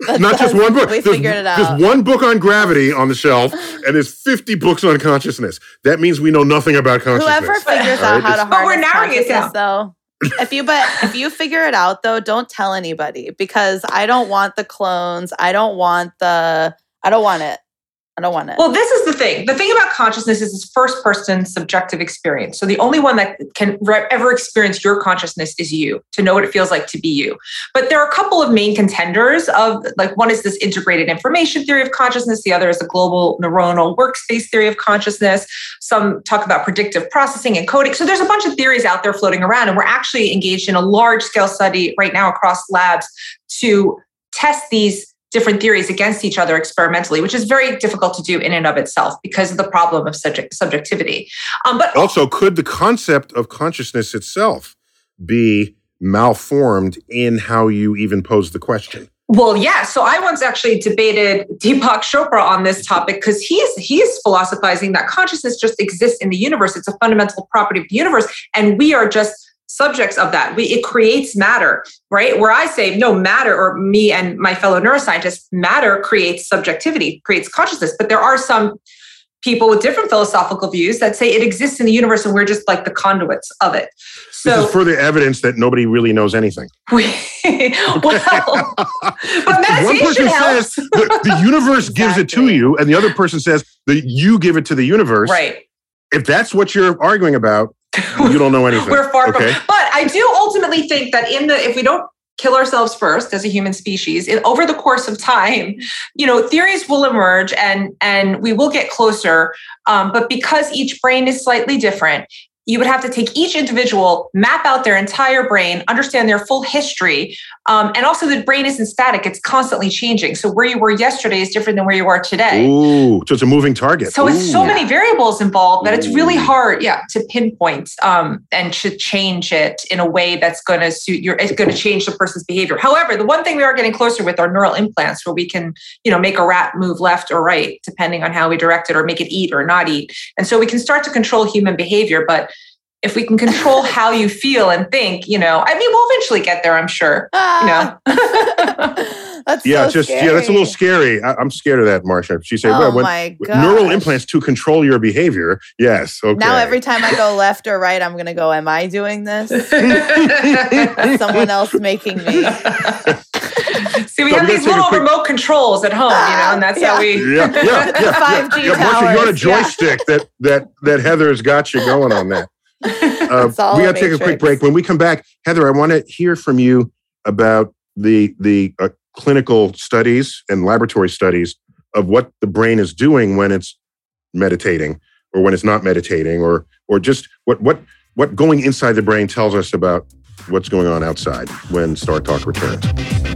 That Not just one book. We There's- figured it out. There's one book on gravity on the shelf, and there's 50 books on consciousness. That means we know nothing about consciousness. Whoever figures All out right, how to it's- But we're harness narrowing it consciousness, though. If you but if you figure it out though, don't tell anybody because I don't want the clones. I don't want the. I don't want it. I don't want it. Well, this is the thing. The thing about consciousness is it's first person subjective experience. So the only one that can ever experience your consciousness is you, to know what it feels like to be you. But there are a couple of main contenders of like one is this integrated information theory of consciousness, the other is the global neuronal workspace theory of consciousness. Some talk about predictive processing and coding. So there's a bunch of theories out there floating around and we're actually engaged in a large scale study right now across labs to test these different theories against each other experimentally, which is very difficult to do in and of itself because of the problem of subject subjectivity. Um, but Also, could the concept of consciousness itself be malformed in how you even pose the question? well, yeah. So I once actually debated Deepak Chopra on this topic because he's he's philosophizing that consciousness just exists in the universe. It's a fundamental property of the universe, and we are just subjects of that. We, it creates matter, right? Where I say no matter, or me and my fellow neuroscientists, matter creates subjectivity, creates consciousness. But there are some people with different philosophical views that say it exists in the universe and we're just like the conduits of it. This So is further evidence that nobody really knows anything. we, well, but one person helps. says the, the universe gives it to you, and the other person says that you give it to the universe. right. If that's what you're arguing about, you don't know anything. We're far okay? from. But I do ultimately think that in the if we don't kill ourselves first as a human species, in, over the course of time, you know, theories will emerge and and we will get closer. Um, but because each brain is slightly different. You would have to take each individual, map out their entire brain, understand their full history. Um, and also, the brain isn't static, it's constantly changing. So, where you were yesterday is different than where you are today. Ooh, so it's a moving target. So, Ooh. it's so many variables involved that it's really hard, yeah, to pinpoint um, and to change it in a way that's going to suit your, it's going to change the person's behavior. However, the one thing we are getting closer with are neural implants where we can, you know, make a rat move left or right, depending on how we direct it or make it eat or not eat. And so we can start to control human behavior. But if we can control how you feel and think, you know, I mean, we'll eventually get there, I'm sure. You ah. know. that's yeah, so just scary. yeah, that's a little scary. I, am scared of that, Marcia. She said, Oh well, when, neural implants to control your behavior. Yes. Okay. Now every time I go left or right, I'm going to go, Am I doing this? Someone else making me? See, we So have we these little quick- remote controls at home, you know, and that's how ah, we. yeah, yeah, yeah. The yeah, 5G yeah, Marcia, you're on a towers, yeah. joystick that that that Heather's got you going on that. Uh, we got to take a quick break. When we come back, Heather, I want to hear from you about the the uh, clinical studies and laboratory studies of what the brain is doing when it's meditating or when it's not meditating or or just what what what going inside the brain tells us about what's going on outside when Star Talk returns.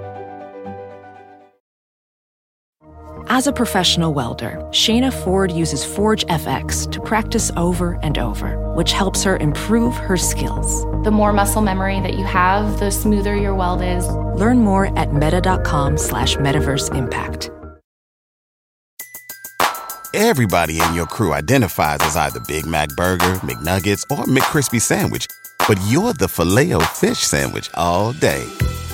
As a professional welder, Shayna Ford uses Forge FX to practice over and over, which helps her improve her skills. The more muscle memory that you have, the smoother your weld is. Learn more at meta.com slash metaverse impact. Everybody in your crew identifies as either Big Mac Burger, McNuggets, or McCrispy Sandwich. But you're the Filet-O-Fish Sandwich all day.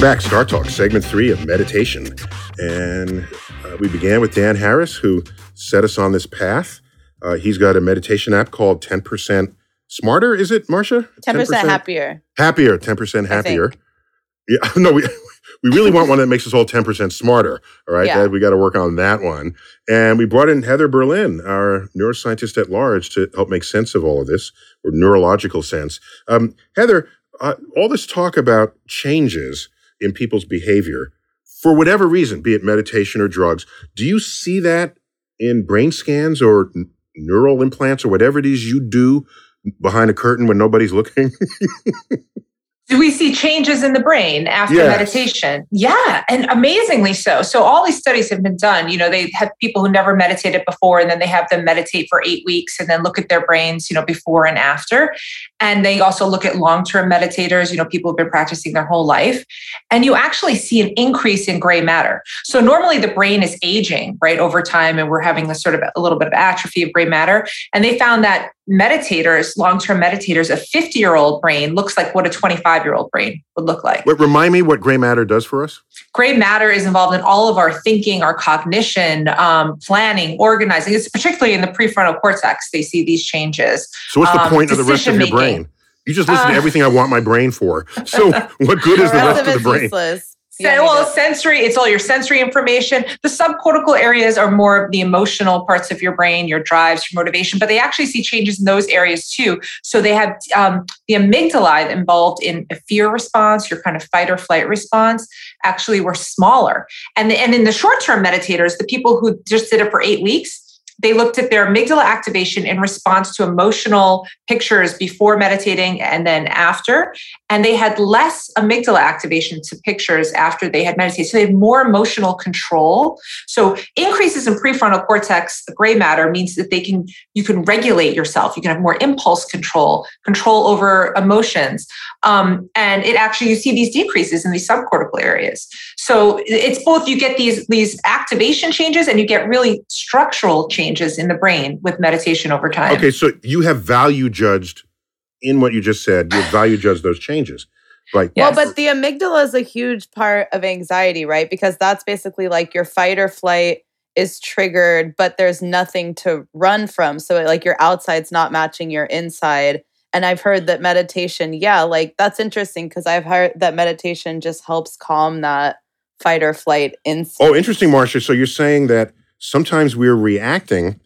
Back, Star Talk, segment three of meditation. And uh, we began with Dan Harris, who set us on this path. Uh, he's got a meditation app called 10% Smarter, is it, Marcia? 10% happier. Happier, 10% happier. Yeah, no, we, we really want one that makes us all 10% smarter. All right. Yeah. That- we got to work on that one. And we brought in Heather Berlin, our neuroscientist at large, to help make sense of all of this, or neurological sense. Um, Heather, uh, all this talk about changes in people's behavior, for whatever reason, be it meditation or drugs, do you see that in brain scans or n- neural implants or whatever it is you do behind a curtain when nobody's looking? Do we see changes in the brain after Yes. meditation? Yeah, and amazingly so. So all these studies have been done. You know, they have people who never meditated before, and then they have them meditate for eight weeks, and then look at their brains, you know, before and after. And they also look at long-term meditators. You know, people who've been practicing their whole life, and you actually see an increase in gray matter. So normally the brain is aging right over time, and we're having this sort of a little bit of atrophy of gray matter. And they found that meditators, long-term meditators, a 50-year-old brain looks like what a 25-year-old brain would look like. But remind me what gray matter does for us? Gray matter is involved in all of our thinking, our cognition, um, planning, organizing. It's particularly in the prefrontal cortex they see these changes. So what's the Um, point of the rest of your brain? You just listen to Uh, everything I want my brain for. So what good is the rest of the brain? useless. Sen- well, sensory, it's all your sensory information. The subcortical areas are more of the emotional parts of your brain, your drives, your motivation, but they actually see changes in those areas too. So they have um, the amygdala involved in a fear response, your kind of fight or flight response, actually were smaller. And, and in the short term meditators, the people who just did it for eight weeks, they looked at their amygdala activation in response to emotional pictures before meditating and then after. And they had less amygdala activation to pictures after they had meditated. So they had more emotional control. So increases in prefrontal cortex, the gray matter, means that they can you can regulate yourself. You can have more impulse control, control over emotions. Um, and it actually you see these decreases in these subcortical areas. So it's both you get these these activation changes and you get really structural changes in the brain with meditation over time. Okay, so you have value judged in what you just said. You have value judged those changes. Like Well, but the amygdala is a huge part of anxiety, right? Because that's basically like your fight or flight is triggered, but there's nothing to run from. So like your outside's not matching your inside. And I've heard that meditation, yeah, like that's interesting because I've heard that meditation just helps calm that fight or flight instinct. Oh, interesting, Marcia. So you're saying that sometimes we're reacting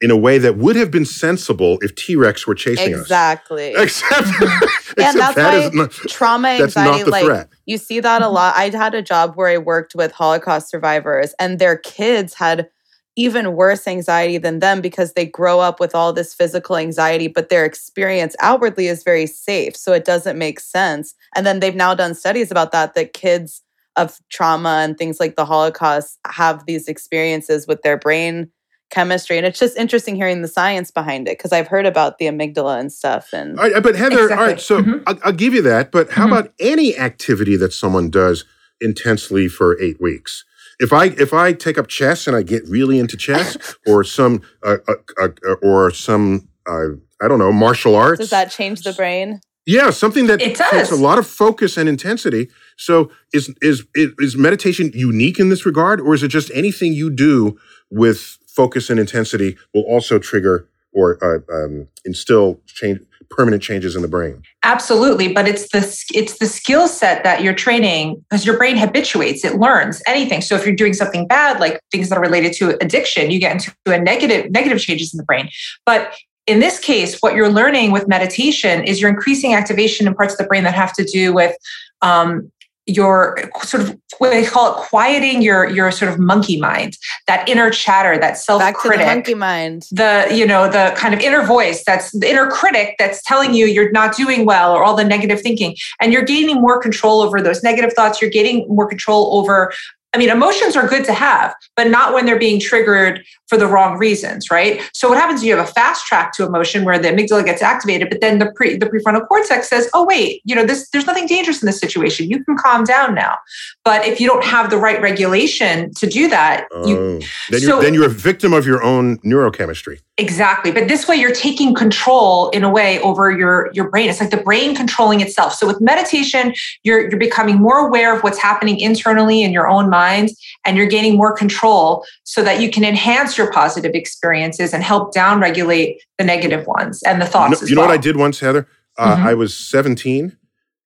in a way that would have been sensible if T Rex were chasing exactly. us. Exactly. Except, and that's that why is not, trauma anxiety like threat. you see that a mm-hmm. lot i had a job where i worked with holocaust survivors and their kids had even worse anxiety than them because they grow up with all this physical anxiety but their experience outwardly is very safe so it doesn't make sense and then they've now done studies about that that kids of trauma and things like the holocaust have these experiences with their brain chemistry and it's just interesting hearing the science behind it because i've heard about the amygdala and stuff and All right, but Heather, all right, Exactly. so Mhm. I'll, I'll give you that. But how about any activity that someone does intensely for eight weeks? If I if I take up chess and I get really into chess, or some uh, uh, uh, or some uh, I don't know martial arts, does that change the brain yeah, something that takes a lot of focus and intensity. So is is is is meditation unique in this regard, or is it just anything you do with focus and intensity will also trigger or uh, um, instill change permanent changes in the brain? Absolutely, but it's the it's the skill set that you're training because your brain habituates, it learns anything. So if you're doing something bad, like things that are related to addiction, you get into a negative negative changes in the brain. But in this case, what you're learning with meditation is you're increasing activation in parts of the brain that have to do with um, your sort of what they call it quieting your your sort of monkey mind, that inner chatter, that self back to the critic monkey mind. The you know the kind of inner voice that's the inner critic that's telling you you're not doing well or all the negative thinking. And you're gaining more control over those negative thoughts. You're getting more control over I mean, emotions are good to have, but not when they're being triggered for the wrong reasons, right? So what happens? You have a fast track to emotion where the amygdala gets activated, but then the pre the prefrontal cortex says, "Oh, wait, you know this. There's nothing dangerous in this situation. You can calm down now." But if you don't have the right regulation to do that, you Oh. then you're so- then you're a victim of your own neurochemistry. Exactly. But this way you're taking control in a way over your your brain. It's like the brain controlling itself. So with meditation, you're you're becoming more aware of what's happening internally in your own mind and you're gaining more control so that you can enhance your positive experiences and help down regulate the negative ones and the You thoughts know, as you know well. what I did once, Heather? Uh, Mhm. I was 17,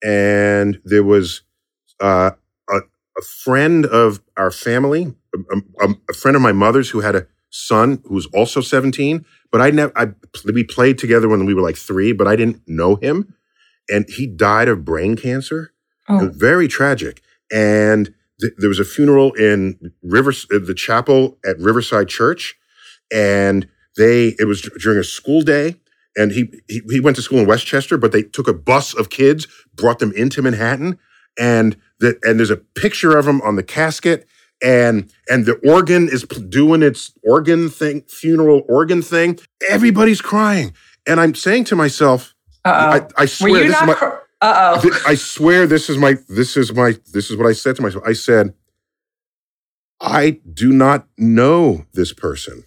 and there was uh, a, a friend of our family, a, a- a friend of my mother's, who had a son who was also 17. But I never, I we played together when we were like three, but I didn't know him, and he died of brain cancer. Oh. Very tragic. And th- there was a funeral in Rivers, uh, the chapel at Riverside Church, and they it was during a school day, and he, he he went to school in Westchester, but they took a bus of kids, brought them into Manhattan, and the and there's a picture of him on the casket, and and the organ is doing its organ thing, funeral organ thing. Everybody's crying, and I'm saying to myself, I, Uh-oh. I swear this is my. cr- Uh-oh. I swear this is my this is my this is what I said to myself. I said, I do not know this person.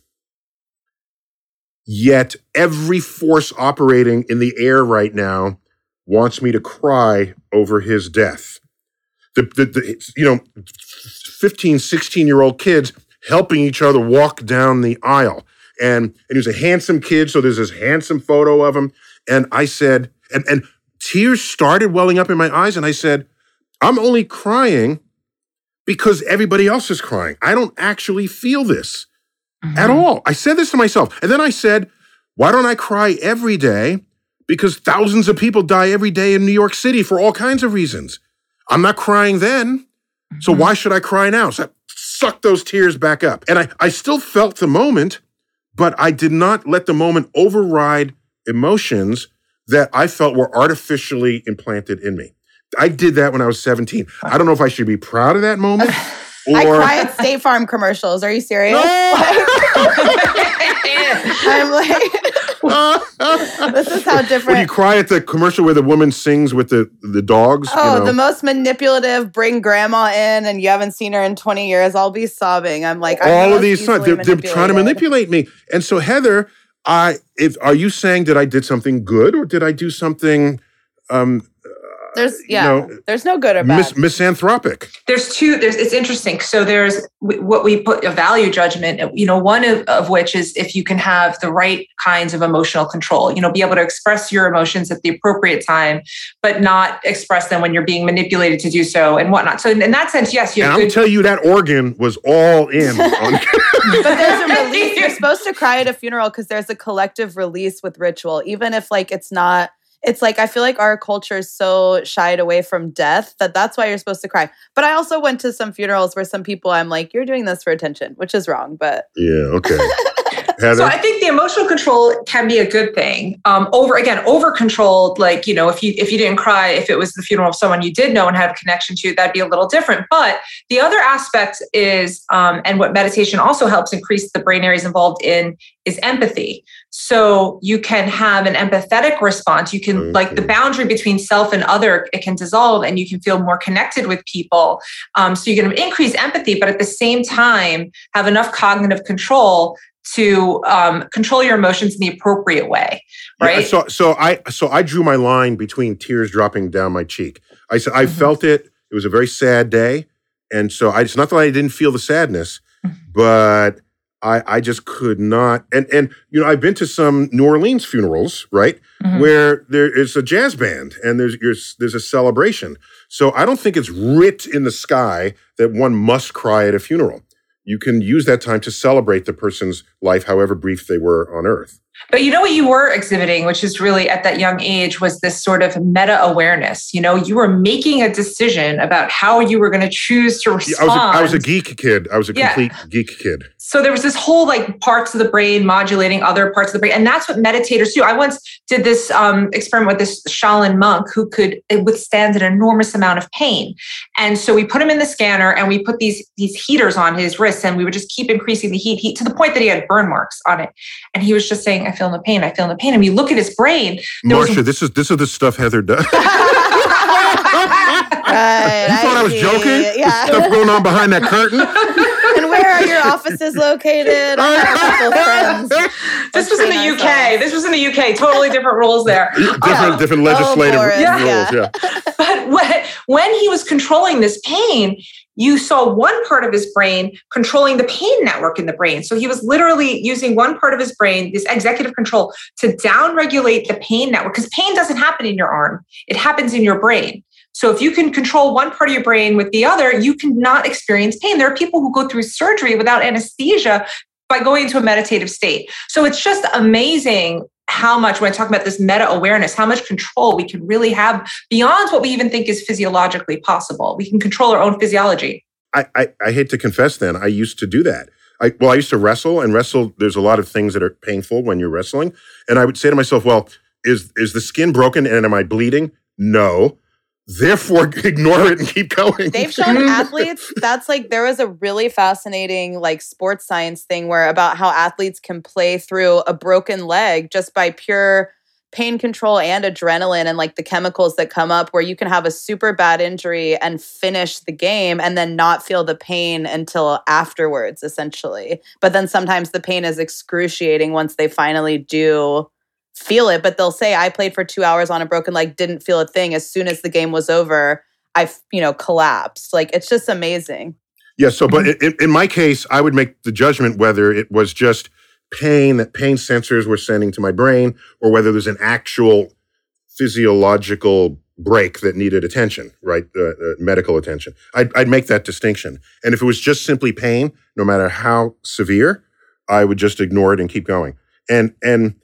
Yet every force operating in the air right now wants me to cry over his death. The, the, the you know 15 16 year old kids helping each other walk down the aisle and and he was a handsome kid so there's this handsome photo of him and I said and and tears started welling up in my eyes and I said I'm only crying because everybody else is crying. I don't actually feel this mm-hmm. at all. I said this to myself. And then I said, why don't I cry every day? Because thousands of people die every day in New York City for all kinds of reasons. I'm not crying then. So mm-hmm. why should I cry now? So I sucked those tears back up. And I, I still felt the moment, but I did not let the moment override emotions that I felt were artificially implanted in me. I did that when I was 17. I don't know if I should be proud of that moment. Or, I cry at State Farm commercials. Are you serious? I'm like, this is how When you cry at the commercial where the woman sings with the the dogs. Oh, you know? the most manipulative. Bring grandma in, and you haven't seen her in 20 years. I'll be sobbing. I'm like, I'm all of these easily they're, they're trying to manipulate me. And so Heather, I if are you saying that I did something good or did I do something um There's you yeah. know, there's no good or bad. mis- misanthropic? there's two there's it's interesting so there's what we put a value judgment you know one of, of which is if you can have the right kinds of emotional control you know be able to express your emotions at the appropriate time but not express them when you're being manipulated to do so and whatnot so in, in that sense yes you And have I'll good tell you that organ was all in. on- but there's a release. You're supposed to cry at a funeral because there's a collective release with ritual, even if like it's not. It's like I feel like our culture is so shied away from death that that's why you're supposed to cry. But I also went to some funerals where some people I'm like, you're doing this for attention, which is wrong. But yeah, okay. So I think the emotional control can be a good thing. Um, over again, over controlled, like you know, if you if you didn't cry, if it was the funeral of someone you did know and had a connection to, that'd be a little different. But the other aspect is, um, and what meditation also helps increase the brain areas involved in is empathy. So you can have an empathetic response. You can like the boundary between self and other, it can dissolve, and you can feel more connected with people. Um, so you can increase empathy, but at the same time have enough cognitive control to um, control your emotions in the appropriate way, Yeah, right? so so I so I drew my line between tears dropping down my cheek. I said I Mm-hmm. felt it. It was a very sad day, and so I, it's not that I didn't feel the sadness, Mm-hmm. but I I just could not. And and you know I've been to some New Orleans funerals, right, Mhm. where there is a jazz band and there's there's, there's a celebration. So I don't think it's writ in the sky that one must cry at a funeral. You can use that time to celebrate the person's life, however brief they were on Earth. But you know what you were exhibiting, which is really at that young age, was this sort of meta awareness. You know, you were making a decision about how you were going to choose to Yeah, respond. I was a, I was a geek kid. I was a Yeah. complete geek kid. so there was this whole like parts of the brain modulating other parts of the brain and that's what meditators do i once did this um, experiment with this shaolin monk who could withstand an enormous amount of pain and so we put him in the scanner and we put these these heaters on his wrists and we would just keep increasing the heat, heat to the point that he had burn marks on it and he was just saying i feel no pain i feel no pain and we look at his brain there was Marcia, this is this is the stuff Heather does. you thought I was joking? Yeah. The stuff going on behind that curtain. and where are your offices located? I have a couple of friends. this was in the Between uk ourselves. this was in the uk totally different rules there different different oh, legislative Boris, rules. yeah. Yeah. but when, when he was controlling this pain, you saw one part of his brain controlling the pain network in the brain. So he was literally using one part of his brain, this executive control, to downregulate the pain network because pain doesn't happen in your arm, it happens in your brain. So if you can control one part of your brain with the other, you cannot experience pain. There are people who go through surgery without anesthesia by going into a meditative state. So it's just amazing how much, when I talk about this meta awareness, how much control we can really have beyond what we even think is physiologically possible. We can control our own physiology. I, I I hate to confess. Then I used to do that. I well, I used to wrestle and wrestle. There's a lot of things that are painful when you're wrestling, and I would say to myself, "Well, is is the skin broken and am I bleeding? No. Therefore, ignore it and keep going." They've shown athletes that's like there was a really fascinating like sports science thing where about how athletes can play through a broken leg just by pure pain control and adrenaline and like the chemicals that come up where you can have a super bad injury and finish the game and then not feel the pain until afterwards essentially but then sometimes the pain is excruciating once they finally do feel it but they'll say i played for 2 hours on a broken leg didn't feel a thing as soon as the game was over i you know collapsed like it's just amazing Yeah. So, but in, in my case, I would make the judgment whether it was just pain that pain sensors were sending to my brain, or whether there's an actual physiological break that needed attention, right? Uh, uh, medical attention. I'd, I'd make that distinction. And if it was just simply pain, no matter how severe, I would just ignore it and keep going. And and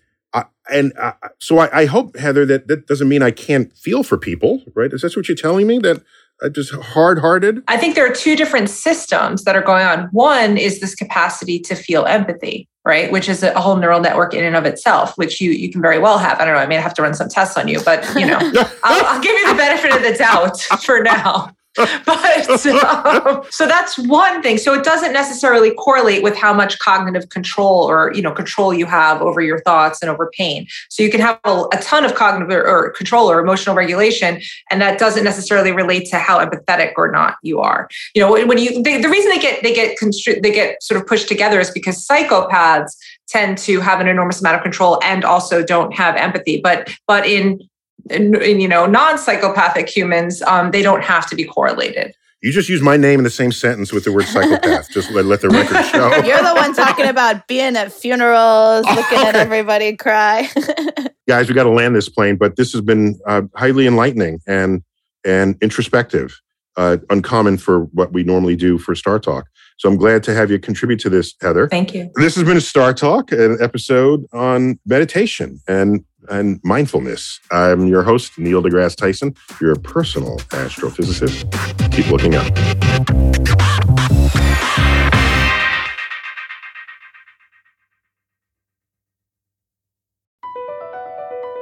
and I, so I, I hope Heather that that doesn't mean I can't feel for people, right? Is that what you're telling me? That I'm just hard hearted? I think there are two different systems that are going on. One is this capacity to feel empathy. right? Which is a whole neural network in and of itself, which you you can very well have. I don't know. I may have to run some tests on you, but you know, I'll, I'll give you the benefit of the doubt for now. but um, so that's one thing. So it doesn't necessarily correlate with how much cognitive control or you know control you have over your thoughts and over pain. So you can have a, a ton of cognitive or, or control or emotional regulation and that doesn't necessarily relate to how empathetic or not you are. You know when, you they, the reason they get they get constri- they get sort of pushed together is because psychopaths tend to have an enormous amount of control and also don't have empathy. But but in, you know non-psychopathic humans um, they don't have to be correlated You just use my name in the same sentence with the word psychopath. just let, let the record show. You're the one talking about being at funerals, looking at everybody cry. Guys, we got to land this plane, but this has been uh, highly enlightening and and introspective, uh, uncommon for what we normally do for Star Talk. So I'm glad to have you contribute to this, Heather. thank you This has been a Star Talk, an episode on meditation and and mindfulness. I'm your host, Neil deGrasse Tyson, your personal astrophysicist. Keep looking up.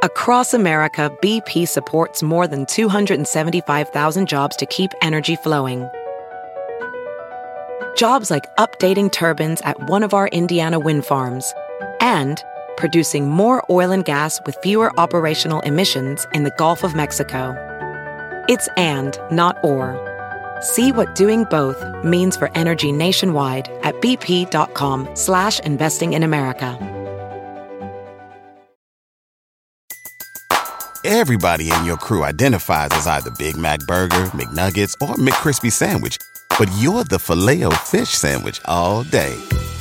Across America, BP supports more than 275,000 jobs to keep energy flowing. Jobs like updating turbines at one of our Indiana wind farms and producing more oil and gas with fewer operational emissions in the Gulf of Mexico. It's and, not or. See what doing both means for energy nationwide at bp.com slash investing in America. Everybody in your crew identifies as either Big Mac Burger, McNuggets, or McCrispy Sandwich. But you're the filet fish Sandwich all day.